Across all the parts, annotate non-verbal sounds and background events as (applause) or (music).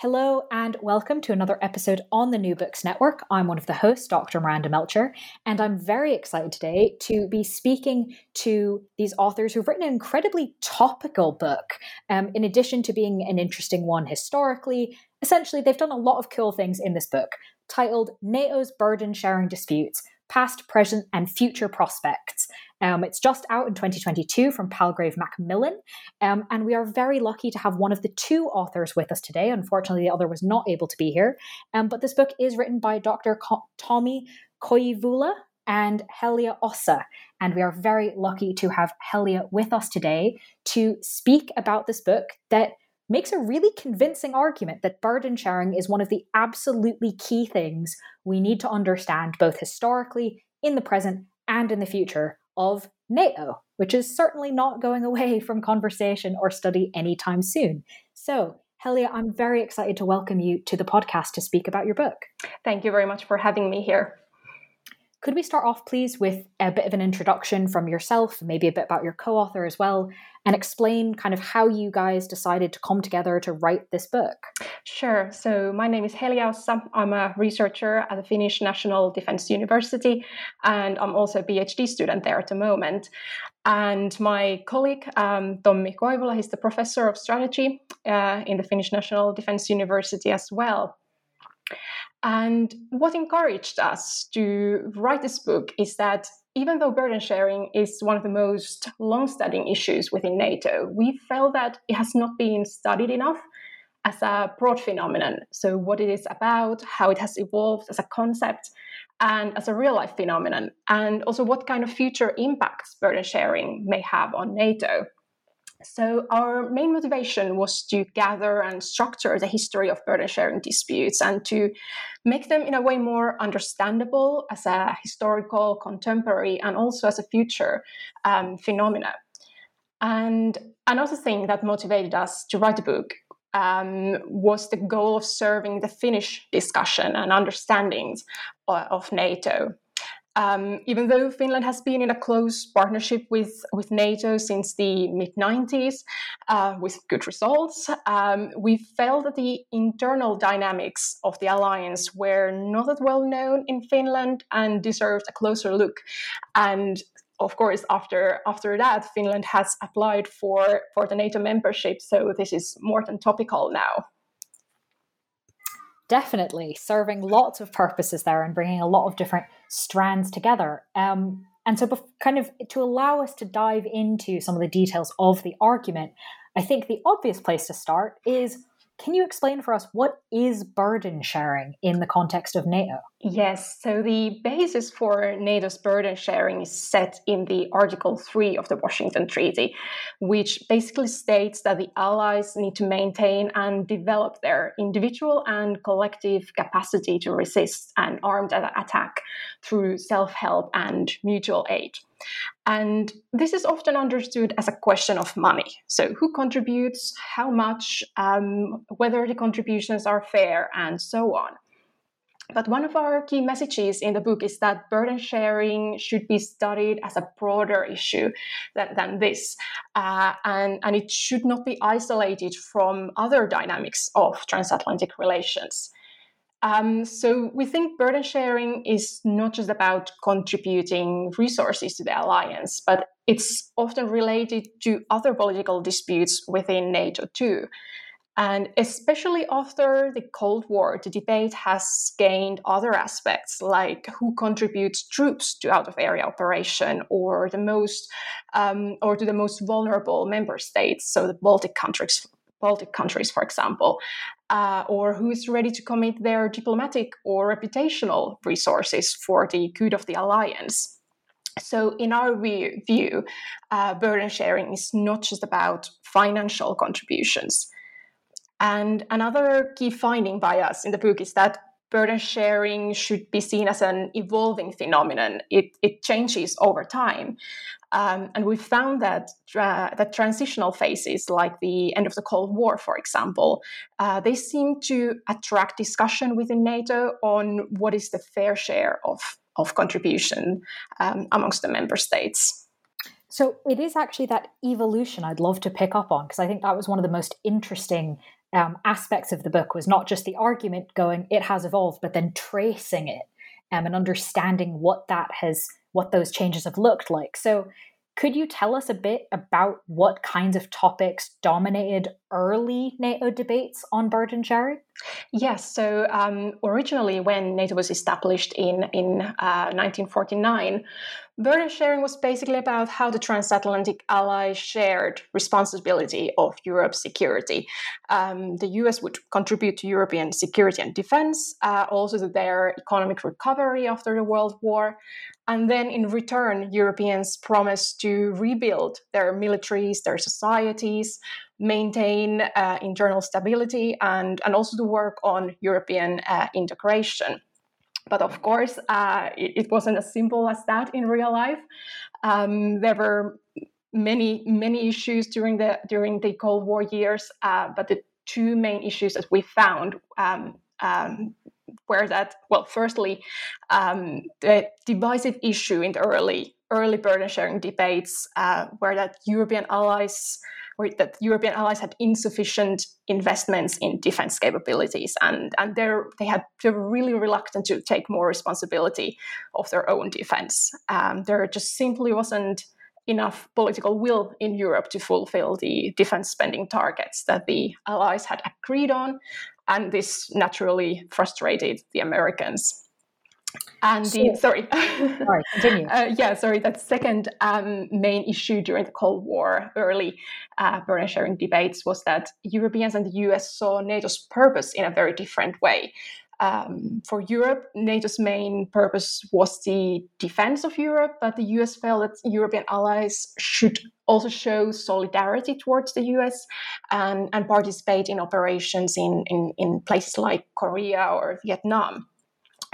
Hello, and welcome to another episode on the New Books Network. I'm one of the hosts, Dr. Miranda Melcher, and I'm very excited today to be speaking to these authors who've written an incredibly topical book. Um, in addition to being an interesting one historically, essentially, they've done a lot of cool things in this book titled NATO's Burden Sharing Disputes Past, Present, and Future Prospects. Um, it's just out in 2022 from Palgrave Macmillan, um, and we are very lucky to have one of the two authors with us today. Unfortunately, the other was not able to be here, um, but this book is written by Dr. Co- Tommi Koivula and Helia Ossa, and we are very lucky to have Helia with us today to speak about this book that makes a really convincing argument that burden sharing is one of the absolutely key things we need to understand both historically, in the present, and in the future of NATO, which is certainly not going away (laughs) from conversation or study anytime soon. So, Helia, I'm very excited to welcome you to the podcast to speak about your book. Thank you very much for having me here. Could we start off, please, with a bit of an introduction from yourself, maybe a bit about your co author as well, and explain kind of how you guys decided to come together to write this book? Sure. So, my name is Ossa. I'm a researcher at the Finnish National Defense University, and I'm also a PhD student there at the moment. And my colleague, um, Tommi Koivula, is the professor of strategy uh, in the Finnish National Defense University as well. And what encouraged us to write this book is that even though burden sharing is one of the most long standing issues within NATO, we felt that it has not been studied enough as a broad phenomenon. So, what it is about, how it has evolved as a concept, and as a real life phenomenon, and also what kind of future impacts burden sharing may have on NATO. So, our main motivation was to gather and structure the history of burden sharing disputes and to make them in a way more understandable as a historical, contemporary, and also as a future um, phenomena. And another thing that motivated us to write the book um, was the goal of serving the Finnish discussion and understandings uh, of NATO. Um, even though Finland has been in a close partnership with, with NATO since the mid 90s uh, with good results, um, we felt that the internal dynamics of the alliance were not that well known in Finland and deserved a closer look. And of course, after after that, Finland has applied for, for the NATO membership, so this is more than topical now. Definitely serving lots of purposes there and bringing a lot of different strands together. Um, and so, kind of to allow us to dive into some of the details of the argument, I think the obvious place to start is can you explain for us what is burden sharing in the context of NATO? Yes, so the basis for NATO's burden sharing is set in the Article 3 of the Washington Treaty, which basically states that the allies need to maintain and develop their individual and collective capacity to resist an armed attack through self help and mutual aid. And this is often understood as a question of money. So, who contributes, how much, um, whether the contributions are fair, and so on. But one of our key messages in the book is that burden sharing should be studied as a broader issue than, than this. Uh, and, and it should not be isolated from other dynamics of transatlantic relations. Um, so we think burden sharing is not just about contributing resources to the alliance, but it's often related to other political disputes within NATO too. And especially after the Cold War, the debate has gained other aspects like who contributes troops to out of area operation or the most um, or to the most vulnerable member states, so the Baltic countries, Baltic countries, for example, uh, or who is ready to commit their diplomatic or reputational resources for the good of the alliance. So, in our view, uh, burden sharing is not just about financial contributions. And another key finding by us in the book is that burden sharing should be seen as an evolving phenomenon. It, it changes over time. Um, and we found that uh, that transitional phases, like the end of the Cold War, for example, uh, they seem to attract discussion within NATO on what is the fair share of, of contribution um, amongst the member states. So it is actually that evolution I'd love to pick up on because I think that was one of the most interesting um, aspects of the book was not just the argument going it has evolved but then tracing it um, and understanding what that has what those changes have looked like. So could you tell us a bit about what kinds of topics dominated early NATO debates on burden sharing? Yes. So um, originally, when NATO was established in in uh, 1949, burden sharing was basically about how the transatlantic allies shared responsibility of Europe's security. Um, the U.S. would contribute to European security and defense, uh, also to their economic recovery after the World War, and then in return, Europeans promised to rebuild their militaries, their societies, maintain uh, internal stability, and, and also to work on European uh, integration. But of course, uh, it, it, wasn't as simple as that in real life. Um, there were many, many issues during the during the Cold War years, uh, but the two main issues that we found um, um, where that well firstly um, the divisive issue in the early early burden sharing debates uh, where that european allies where that european allies had insufficient investments in defense capabilities and and they're they had they were really reluctant to take more responsibility of their own defense um, there just simply wasn't enough political will in Europe to fulfill the defense spending targets that the Allies had agreed on. And this naturally frustrated the Americans. And the sorry, sorry, (laughs) continue. uh, yeah, sorry. That second um, main issue during the Cold War, early uh, burden sharing debates, was that Europeans and the U.S. saw NATO's purpose in a very different way. Um, for Europe, NATO's main purpose was the defense of Europe, but the US felt that European allies should also show solidarity towards the US and, and participate in operations in, in, in places like Korea or Vietnam.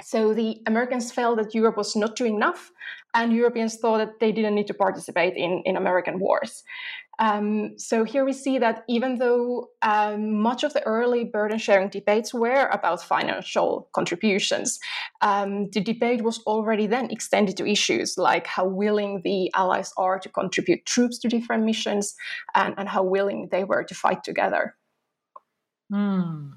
So the Americans felt that Europe was not doing enough, and Europeans thought that they didn't need to participate in, in American wars. Um, so here we see that even though um, much of the early burden sharing debates were about financial contributions, um, the debate was already then extended to issues like how willing the allies are to contribute troops to different missions and, and how willing they were to fight together. Hmm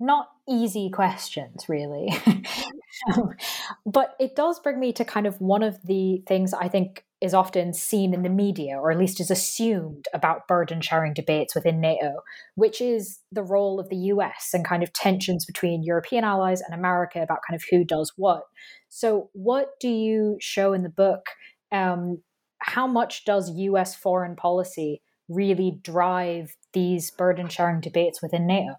not easy questions, really. (laughs) (laughs) but it does bring me to kind of one of the things I think is often seen in the media, or at least is assumed about burden sharing debates within NATO, which is the role of the US and kind of tensions between European allies and America about kind of who does what. So, what do you show in the book? Um, how much does US foreign policy really drive these burden sharing debates within NATO?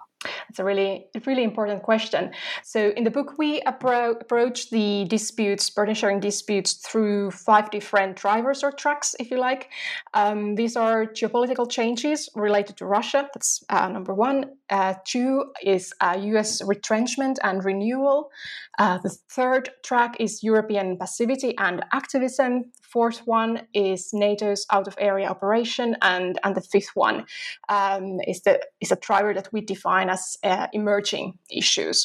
It's a really, really important question. So, in the book, we appro- approach the disputes, burden sharing disputes, through five different drivers or tracks, if you like. Um, these are geopolitical changes related to Russia. That's uh, number one. Uh, two is uh, US retrenchment and renewal. Uh, the third track is European passivity and activism. Fourth one is NATO's out of area operation. And, and the fifth one um, is, the, is a driver that we define as uh, emerging issues.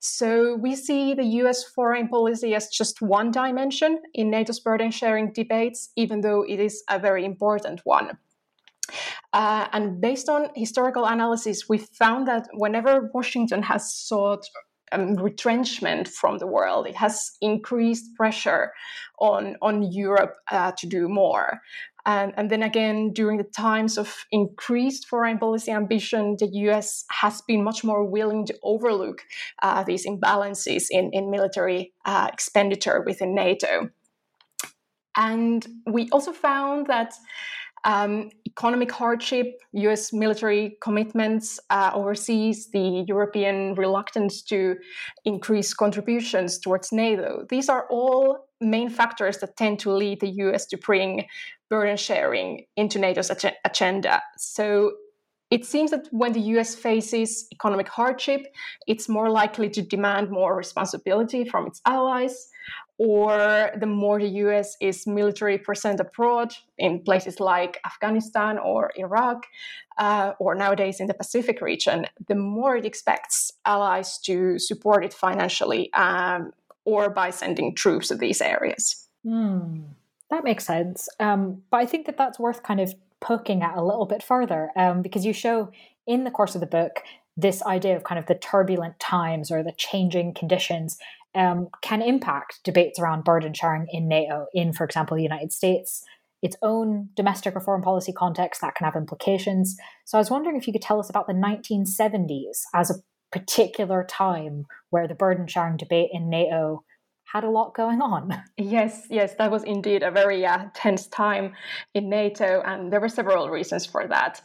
So we see the US foreign policy as just one dimension in NATO's burden sharing debates, even though it is a very important one. Uh, and based on historical analysis, we found that whenever Washington has sought um, retrenchment from the world, it has increased pressure on, on Europe uh, to do more. And, and, then again, during the times of increased foreign policy ambition, the US has been much more willing to overlook uh, these imbalances in, in military uh, expenditure within NATO. And we also found that um, economic hardship, US military commitments uh, overseas, the European reluctance to increase contributions towards NATO. These are all main factors that tend to lead the US to bring burden sharing into NATO's ag- agenda. So it seems that when the US faces economic hardship, it's more likely to demand more responsibility from its allies or the more the US is military present abroad in places like Afghanistan or Iraq, uh, or nowadays in the Pacific region, the more it expects allies to support it financially um, or by sending troops to these areas. Mm, that makes sense. Um, but I think that that's worth kind of poking at a little bit further um, because you show in the course of the book this idea of kind of the turbulent times or the changing conditions um, can impact debates around burden sharing in NATO, in, for example, the United States, its own domestic or foreign policy context that can have implications. So I was wondering if you could tell us about the 1970s as a particular time where the burden sharing debate in NATO had a lot going on. (laughs) Yes, yes, that was indeed a very uh, tense time in NATO, and there were several reasons for that.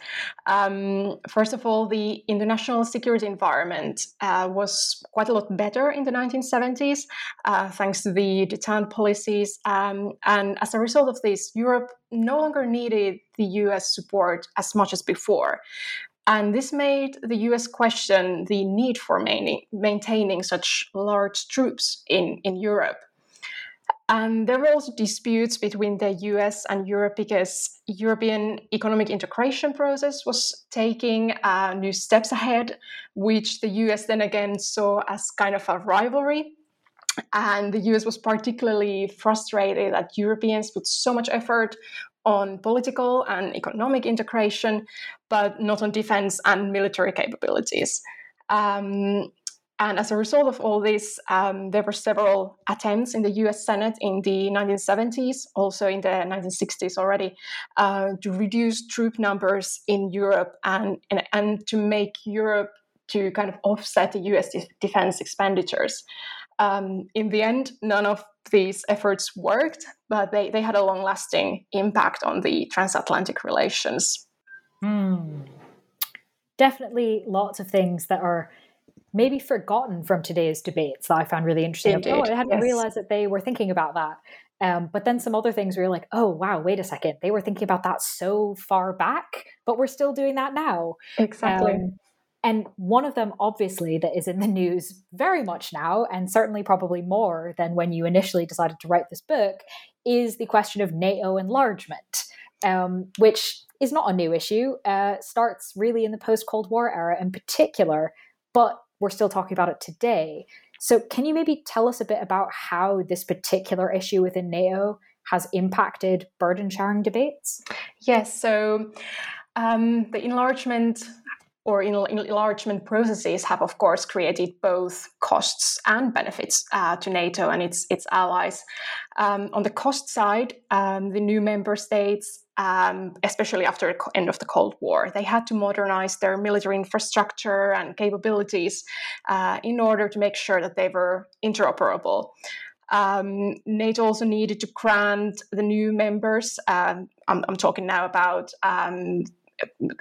Um, first of all, the international security environment uh, was quite a lot better in the 1970s, uh, thanks to the detente policies. Um, and as a result of this, Europe no longer needed the US support as much as before. And this made the US question the need for maintaining such large troops in, in Europe. And there were also disputes between the US and Europe because European economic integration process was taking uh, new steps ahead, which the US then again saw as kind of a rivalry. And the US was particularly frustrated that Europeans put so much effort on political and economic integration, but not on defense and military capabilities. Um, and as a result of all this, um, there were several attempts in the US Senate in the 1970s, also in the 1960s already, uh, to reduce troop numbers in Europe and, and, and, to make Europe to kind of offset the US defense expenditures. Um, in the end, none of these efforts worked, but they, they had a long lasting impact on the transatlantic relations. Mm. Definitely lots of things that are maybe forgotten from today's debates that I found really interesting. Indeed. Oh, I hadn't yes. realized that they were thinking about that. Um, but then some other things where you're like, oh, wow, wait a second. They were thinking about that so far back, but we're still doing that now. Exactly. Um, and one of them, obviously, that is in the news very much now, and certainly probably more than when you initially decided to write this book, is the question of NATO enlargement, um, which is not a new issue, uh, starts really in the post Cold War era in particular, but we're still talking about it today. So, can you maybe tell us a bit about how this particular issue within NATO has impacted burden sharing debates? Yes. So, um, the enlargement or enlargement processes have, of course, created both costs and benefits uh, to NATO and its its allies. Um, on the cost side, um, the new member states, um, especially after the end of the Cold War, they had to modernize their military infrastructure and capabilities uh, in order to make sure that they were interoperable. Um, NATO also needed to grant the new members. Um, I'm, I'm, talking now about um,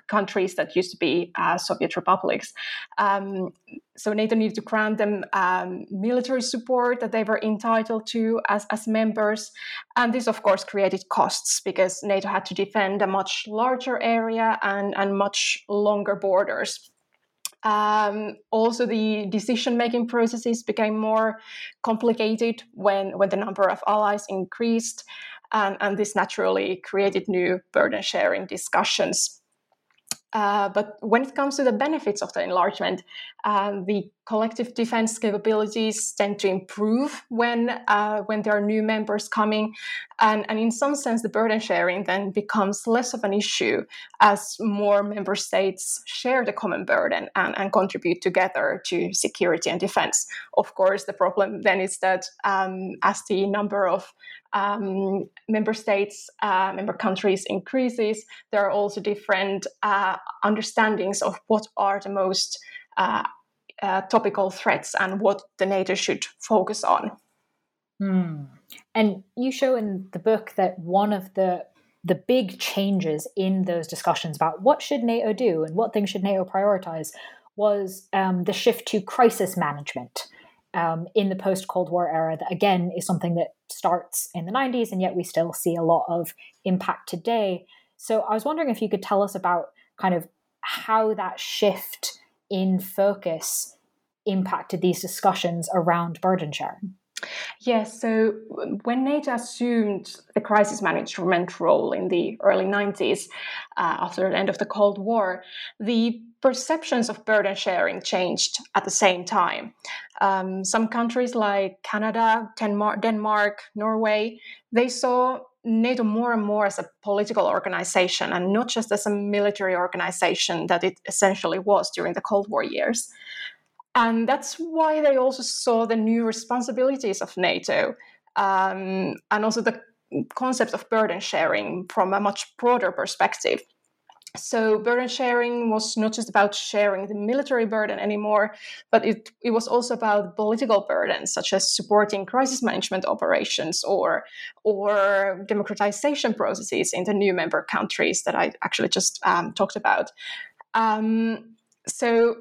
countries that used to be uh, Soviet republics. Um, so NATO needed to grant them um, military support that they were entitled to as, as members. And this, of course, created costs because NATO had to defend a much larger area and, and much longer borders. Um, also, the decision-making processes became more complicated when, when the number of allies increased, and, and this naturally created new burden-sharing discussions. Uh, but when it comes to the benefits of the enlargement, um, the collective defense capabilities tend to improve when uh, when there are new members coming, and, and in some sense, the burden sharing then becomes less of an issue as more member states share the common burden and, and contribute together to security and defense. Of course, the problem then is that um, as the number of um, member states, uh, member countries increases, there are also different uh, understandings of what are the most uh, uh, topical threats and what the NATO should focus on. Hmm. And you show in the book that one of the the big changes in those discussions about what should NATO do and what things should NATO prioritize was um, the shift to crisis management um, in the post Cold War era. That again is something that starts in the 90s, and yet we still see a lot of impact today. So I was wondering if you could tell us about kind of how that shift in focus impacted these discussions around burden sharing? Yes, so when NATO assumed the crisis management role in the early 90s, uh, after the end of the Cold War, the perceptions of burden sharing changed at the same time. Um, some countries like Canada, Denmark, Denmark, Norway, they saw NATO more and more as a political organization and not just as a military organization that it essentially was during the Cold War years. And that's why they also saw the new responsibilities of NATO um, and also the concept of burden sharing from a much broader perspective. So burden sharing was not just about sharing the military burden anymore, but it, it was also about political burdens, such as supporting crisis management operations or or democratization processes in the new member countries that I actually just um, talked about. Um, so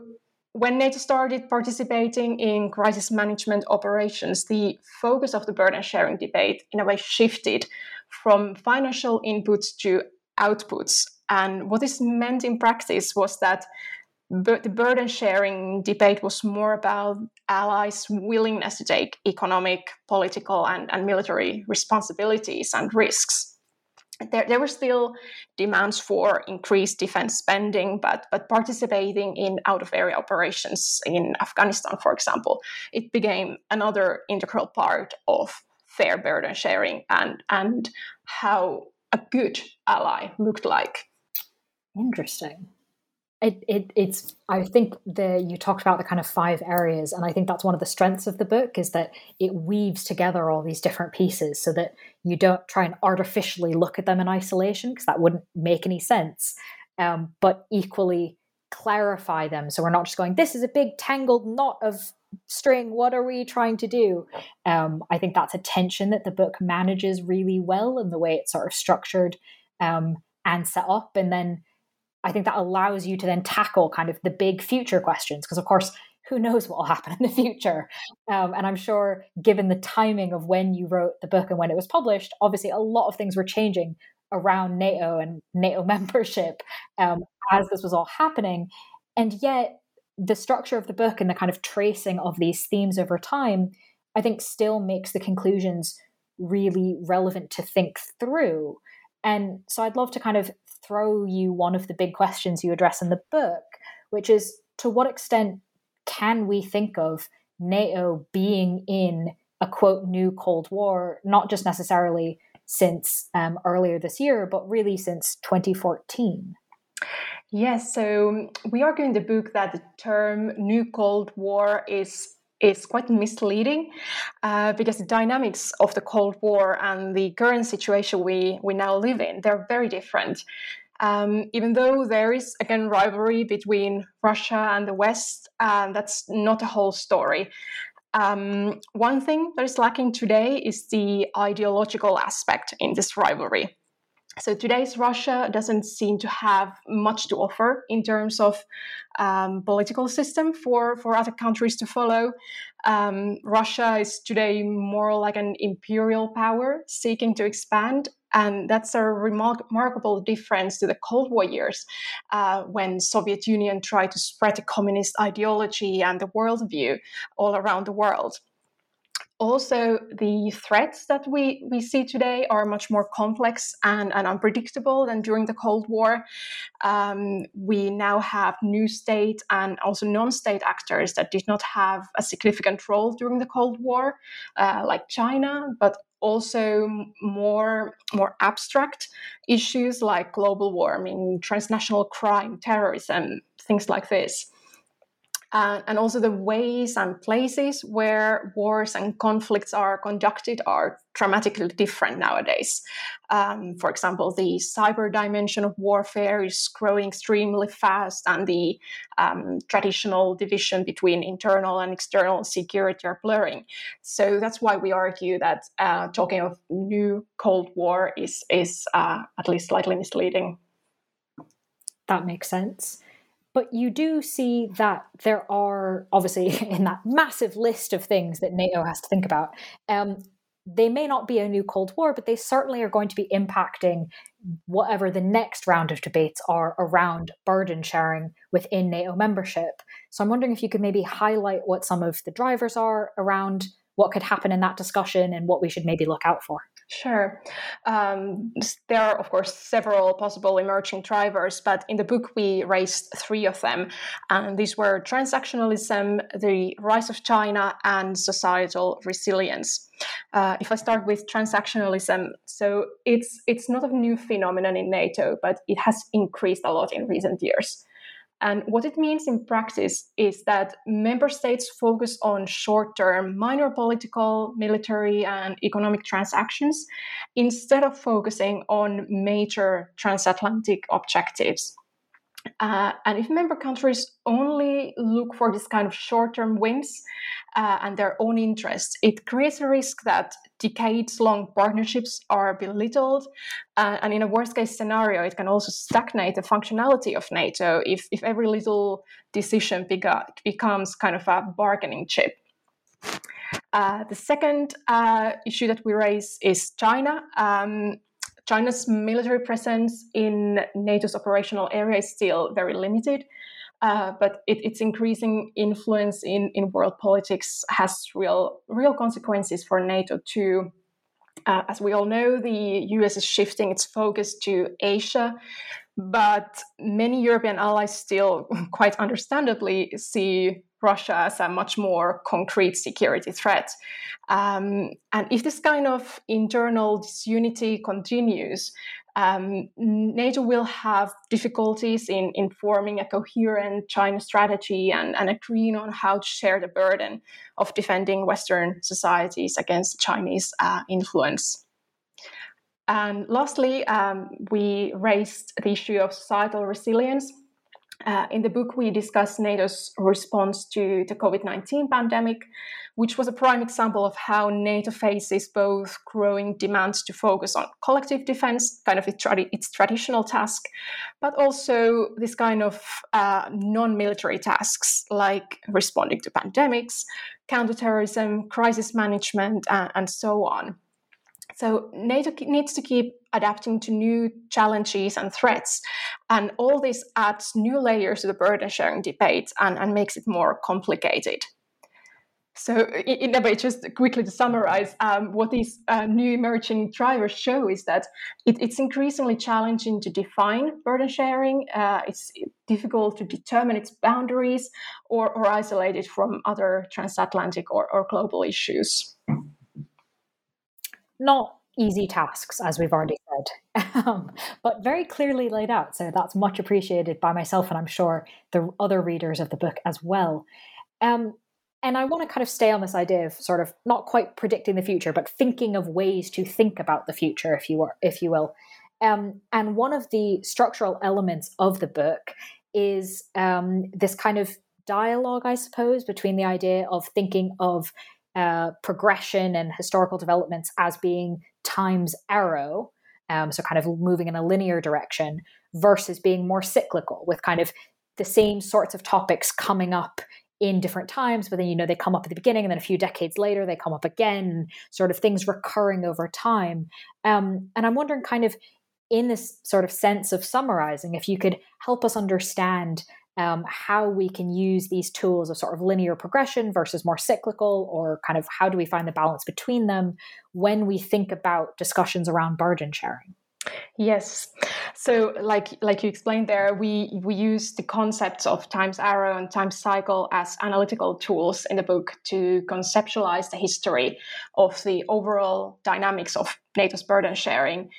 when NATO started participating in crisis management operations, the focus of the burden sharing debate in a way shifted from financial inputs to outputs and what this meant in practice was that the burden sharing debate was more about allies' willingness to take economic, political, and, and military responsibilities and risks. There, there, were still demands for increased defense spending, but, but participating in out of area operations in Afghanistan, for example, it became another integral part of fair burden sharing and, and how a good ally looked like. Interesting. It, it it's I think the you talked about the kind of five areas, and I think that's one of the strengths of the book is that it weaves together all these different pieces so that you don't try and artificially look at them in isolation because that wouldn't make any sense. Um, but equally clarify them so we're not just going this is a big tangled knot of string what are we trying to do um, i think that's a tension that the book manages really well in the way it's sort of structured um, and set up and then I think that allows you to then tackle kind of the big future questions because, of course, who knows what will happen in the future? Um, and I'm sure, given the timing of when you wrote the book and when it was published, obviously a lot of things were changing around NATO and NATO (laughs) membership um, as this was all happening. And yet, the structure of the book and the kind of tracing of these themes over time, I think, still makes the conclusions really relevant to think through. And so I'd love to kind of throw you one of the big questions you address in the book, which is to what extent can we think of NATO being in a quote new Cold War, not just necessarily since um, earlier this year, but really since 2014? Yes, so we argue in the book that the term new Cold War is is quite misleading uh, because the dynamics of the Cold War and the current situation we, we now live in, they're very different. Um, even though there is, again, rivalry between Russia and the West, uh, that's not a whole story. Um, one thing that is lacking today is the ideological aspect in this rivalry. So today's Russia doesn't seem to have much to offer in terms of um, political system for, for other countries to follow. Um, Russia is today more like an imperial power seeking to expand, and that's a remar- remarkable difference to the Cold War years, uh, when Soviet Union tried to spread the communist ideology and the worldview all around the world also the threats that we, we see today are much more complex and, and unpredictable than during the cold war. Um, we now have new state and also non-state actors that did not have a significant role during the cold war uh, like china but also more more abstract issues like global warming transnational crime terrorism things like this uh, and also the ways and places where wars and conflicts are conducted are dramatically different nowadays. Um, for example, the cyber dimension of warfare is growing extremely fast, and the um, traditional division between internal and external security are blurring. So that's why we argue that uh, talking of new Cold War is is uh, at least slightly misleading. That makes sense. But you do see that there are, obviously, (laughs) in that massive list of things that NATO has to think about, um, they may not be a new Cold War, but they certainly are going to be impacting whatever the next round of debates are around burden sharing within NATO membership. So I'm wondering if you could maybe highlight what some of the drivers are around what could happen in that discussion and what we should maybe look out for. Sure. Um, there are, of course, several possible emerging drivers, but in the book we raised three of them. And these were transactionalism, the rise of China, and societal resilience. Uh, if I start with transactionalism, so it's it's not a new phenomenon in NATO, but it has increased a lot in recent years. And what it means in practice is that member states focus on short term, minor political, military, and economic transactions instead of focusing on major transatlantic objectives. Uh, and if member countries only look for this kind of short term wins uh, and their own interests, it creates a risk that decades long partnerships are belittled. Uh, and in a worst case scenario, it can also stagnate the functionality of NATO if, if every little decision becomes kind of a bargaining chip. Uh, the second uh, issue that we raise is China. Um, China's military presence in NATO's operational area is still very limited. Uh, but it, its increasing influence in, in world politics has real real consequences for NATO too. Uh, as we all know, the US is shifting its focus to Asia, but many European allies still, (laughs) quite understandably, see Russia as a much more concrete security threat. Um, and if this kind of internal disunity continues, um, NATO will have difficulties in, in forming a coherent China strategy and, and agreeing on how to share the burden of defending Western societies against Chinese uh, influence. And lastly, um, we raised the issue of societal resilience. Uh, in the book, we discuss NATO's response to the COVID 19 pandemic, which was a prime example of how NATO faces both growing demands to focus on collective defense, kind of its, tra- its traditional task, but also this kind of uh, non military tasks like responding to pandemics, counterterrorism, crisis management, uh, and so on. So NATO needs to keep adapting to new challenges and threats. And all this adds new layers to the burden sharing debate and, and makes it more complicated. So, in a way, just quickly to summarize, um, what these uh, new emerging drivers show is that it, it's increasingly challenging to define burden sharing. Uh, it's difficult to determine its boundaries or, or isolate it from other transatlantic or, or global issues not easy tasks, as we've already said, (laughs) um, but very clearly laid out. So that's much appreciated by myself, and I'm sure the other readers of the book as well. Um, and I want to kind of stay on this idea of sort of not quite predicting the future, but thinking of ways to think about the future, if you were, if you will. Um, and one of the structural elements of the book is um, this kind of dialogue, I suppose, between the idea of thinking of uh, progression and historical developments as being time's arrow um, so kind of moving in a linear direction, versus being more cyclical with kind of the same sorts of topics coming up in different times, but then you know they come up at the beginning, and then a few decades later they come up again, sort of things recurring over time. Um, and I'm wondering, kind of in this sort of sense of summarizing, if you could help us understand um, how we can use these tools of sort of linear progression versus more cyclical, or kind of how do we find the balance between them when we think about discussions around burden sharing? Yes. So like like you explained there, we we use the concepts of times arrow and times cycle as analytical tools in the book to conceptualize the history of the overall dynamics of NATO's burden sharing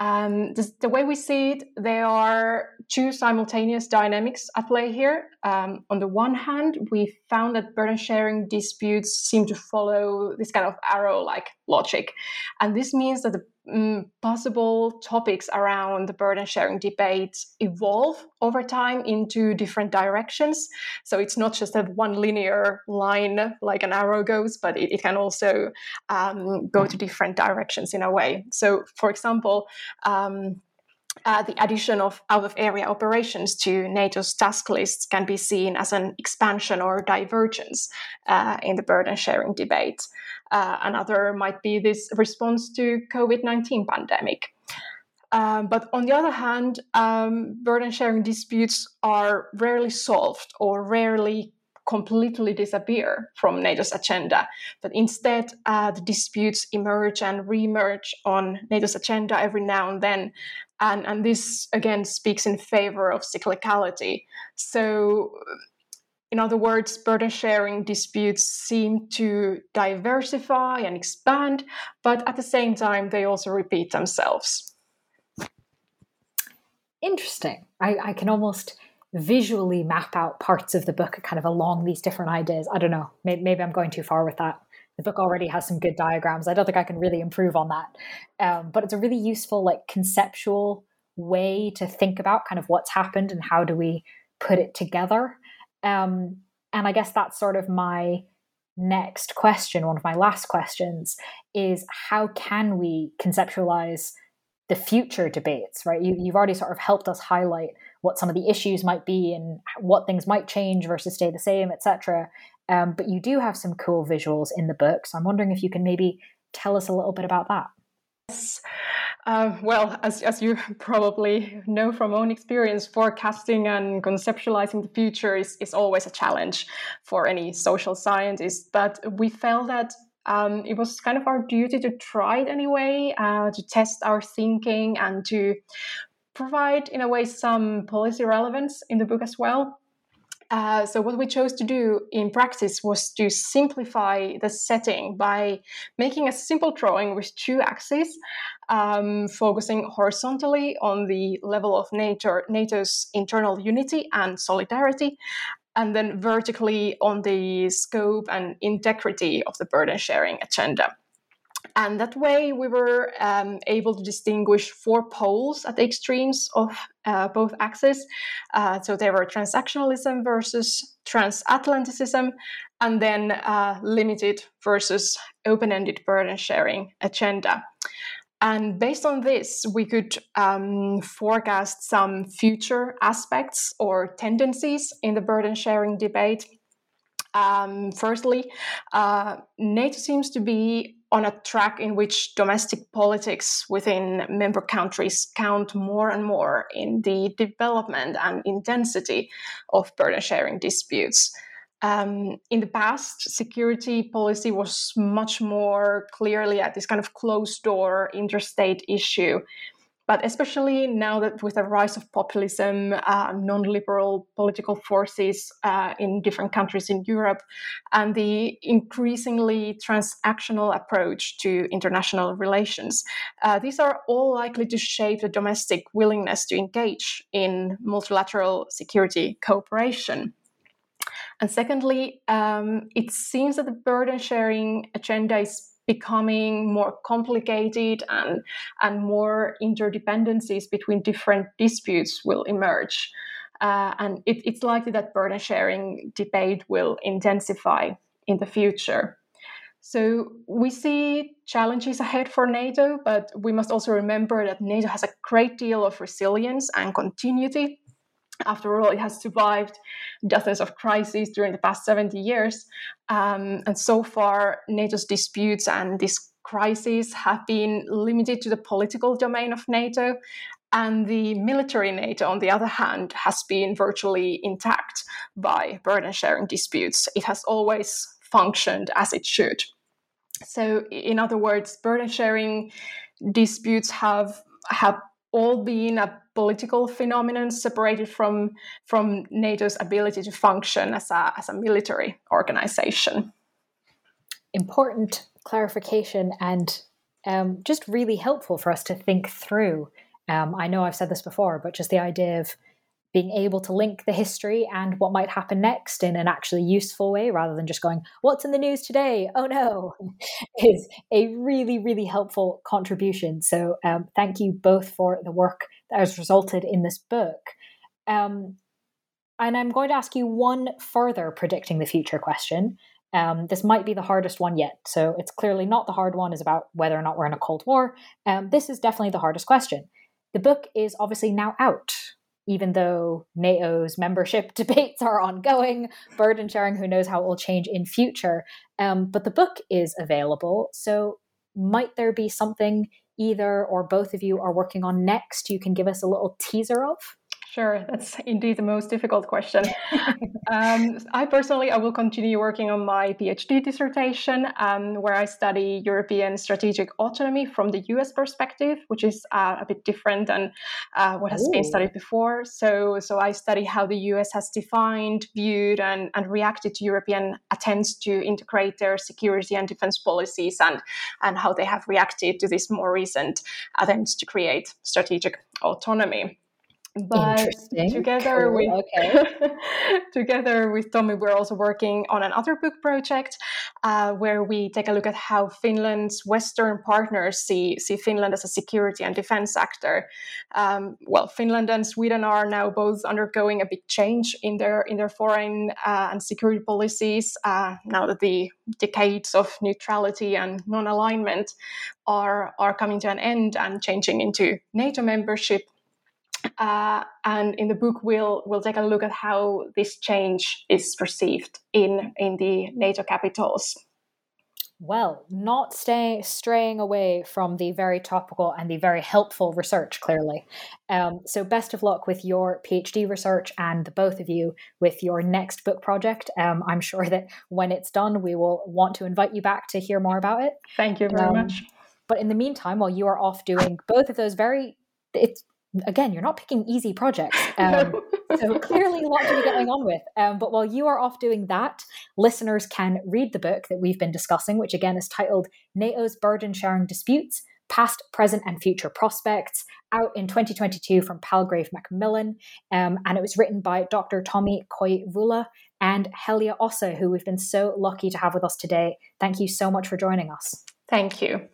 um, the, the, way we see it, there are two simultaneous dynamics at play here. Um, on the one hand, we found that burden sharing disputes seem to follow this kind of arrow like logic. And this means that the um, possible topics around the burden sharing debate evolve over time into different directions. So it's not just that one linear line like an arrow goes, but it, it can also um, go to different directions in a way. So, for example, um, uh, the addition of out of area operations to NATO's task lists can be seen as an expansion or divergence uh, in the burden sharing debate. Uh, another might be this response to COVID-19 pandemic. Um, but on the other hand, um, burden sharing disputes are rarely solved or rarely completely disappear from NATO's agenda. But instead, uh, the disputes emerge and reemerge on NATO's agenda every now and then. And, and this again speaks in favor of cyclicality. So in other words, burden sharing disputes seem to diversify and expand, but at the same time, they also repeat themselves. Interesting. I, I can almost visually map out parts of the book kind of along these different ideas. I don't know. Maybe, maybe I'm going too far with that. The book already has some good diagrams. I don't think I can really improve on that. Um, but it's a really useful, like, conceptual way to think about kind of what's happened and how do we put it together. Um, and I guess that's sort of my next question, one of my last questions, is how can we conceptualize the future debates, right? You, have already sort of helped us highlight what some of the issues might be and what things might change versus stay the same, etc. Um, but you do have some cool visuals in the book. So I'm wondering if you can maybe tell us a little bit about that. Yes. Uh, well, as, as you (laughs) probably know from own experience, forecasting and conceptualizing the future is, is always a challenge for any social scientist. But we felt that um, it was kind of our duty to try it anyway, uh, to test our thinking and to provide, in a way, some policy relevance in the book as well. Uh, so what we chose to do in practice was to simplify the setting by making a simple drawing with two axes, um, focusing horizontally on the level of NATO, NATO's internal unity and solidarity, and then vertically on the scope and integrity of the burden sharing agenda. And that way, we were um, able to distinguish four poles at the extremes of uh, both axes. Uh, so they were transactionalism versus transatlanticism, and then uh, limited versus open ended burden sharing agenda. And based on this, we could um, forecast some future aspects or tendencies in the burden sharing debate. Um, firstly, uh, NATO seems to be on a track in which domestic politics within member countries count more and more in the development and intensity of burden sharing disputes. Um, in the past, security policy was much more clearly at this kind of closed door interstate issue but especially now that with the rise of populism, uh, non-liberal political forces uh, in different countries in Europe, and the increasingly transactional approach to international relations, uh, these are all likely to shape the domestic willingness to engage in multilateral security cooperation. And secondly, um, it seems that the burden sharing agenda is becoming more complicated and, and more interdependencies between different disputes will emerge. Uh, and it, it's likely that burden sharing debate will intensify in the future. So we see challenges ahead for NATO, but we must also remember that NATO has a great deal of resilience and continuity. After all, it has survived dozens of crises during the past 70 years. Um, and so far, NATO's disputes and these crises have been limited to the political domain of NATO. And the military NATO, on the other hand, has been virtually intact by burden sharing disputes. It has always functioned as it should. So, in other words, burden sharing disputes have have all being a political phenomenon separated from from NATO's ability to function as a as a military organization. Important clarification and um, just really helpful for us to think through. Um, I know I've said this before, but just the idea of being able to link the history and what might happen next in an actually useful way rather than just going, What's in the news today? Oh no, (laughs) is a really, really helpful contribution. So um, thank you both for the work that has resulted in this book. Um, and I'm going to ask you one further predicting the future question. Um, this might be the hardest one yet. So it's clearly not the hard one, is about whether or not we're in a Cold War. Um, this is definitely the hardest question. The book is obviously now out even though NATO's membership (laughs) debates are ongoing, burden sharing, who knows how it will change in future. Um, but the book is available. So might there be something either or both of you are working on next you can give us a little teaser of? Sure, that's indeed the most difficult question. (laughs) um, I personally, I will continue working on my PhD dissertation, um, where I study European strategic autonomy from the U.S. perspective, which is uh, a bit different than uh, what has Ooh. been studied before. So, so I study how the U.S. has defined, viewed, and, and reacted to European attempts to integrate their security and defense policies, and and how they have reacted to these more recent attempts to create strategic autonomy but together cool. with okay. (laughs) together with Tommi, we're also working on another book project uh, where we take a look at how Finland's Western partners see see Finland as a security and defense actor. Um, well, Finland and Sweden are now both undergoing a big change in their in their foreign uh, and security policies uh, now that the decades of neutrality and non-alignment are are coming to an end and changing into NATO membership uh, and in the book, we'll we'll take a look at how this change is perceived in in the NATO capitals. Well, not staying straying away from the very topical and the very helpful research, clearly. Um, so, best of luck with your PhD research and the both of you with your next book project. Um, I'm sure that when it's done, we will want to invite you back to hear more about it. Thank you very um, much. But in the meantime, while you are off doing both of those very, it's again, you're not picking easy projects. (laughs) Um, so clearly a lot to be going on with. Um, but while you are off doing that, listeners can read the book that we've been discussing, which again is titled NATO's Burden Sharing Disputes Past, Present, and Future Prospects, out in 2022 from Palgrave Macmillan. Um, and it was written by Dr. Tommi Koivula and Heljä Ossa, who we've been so lucky to have with us today. Thank you so much for joining us. Thank you.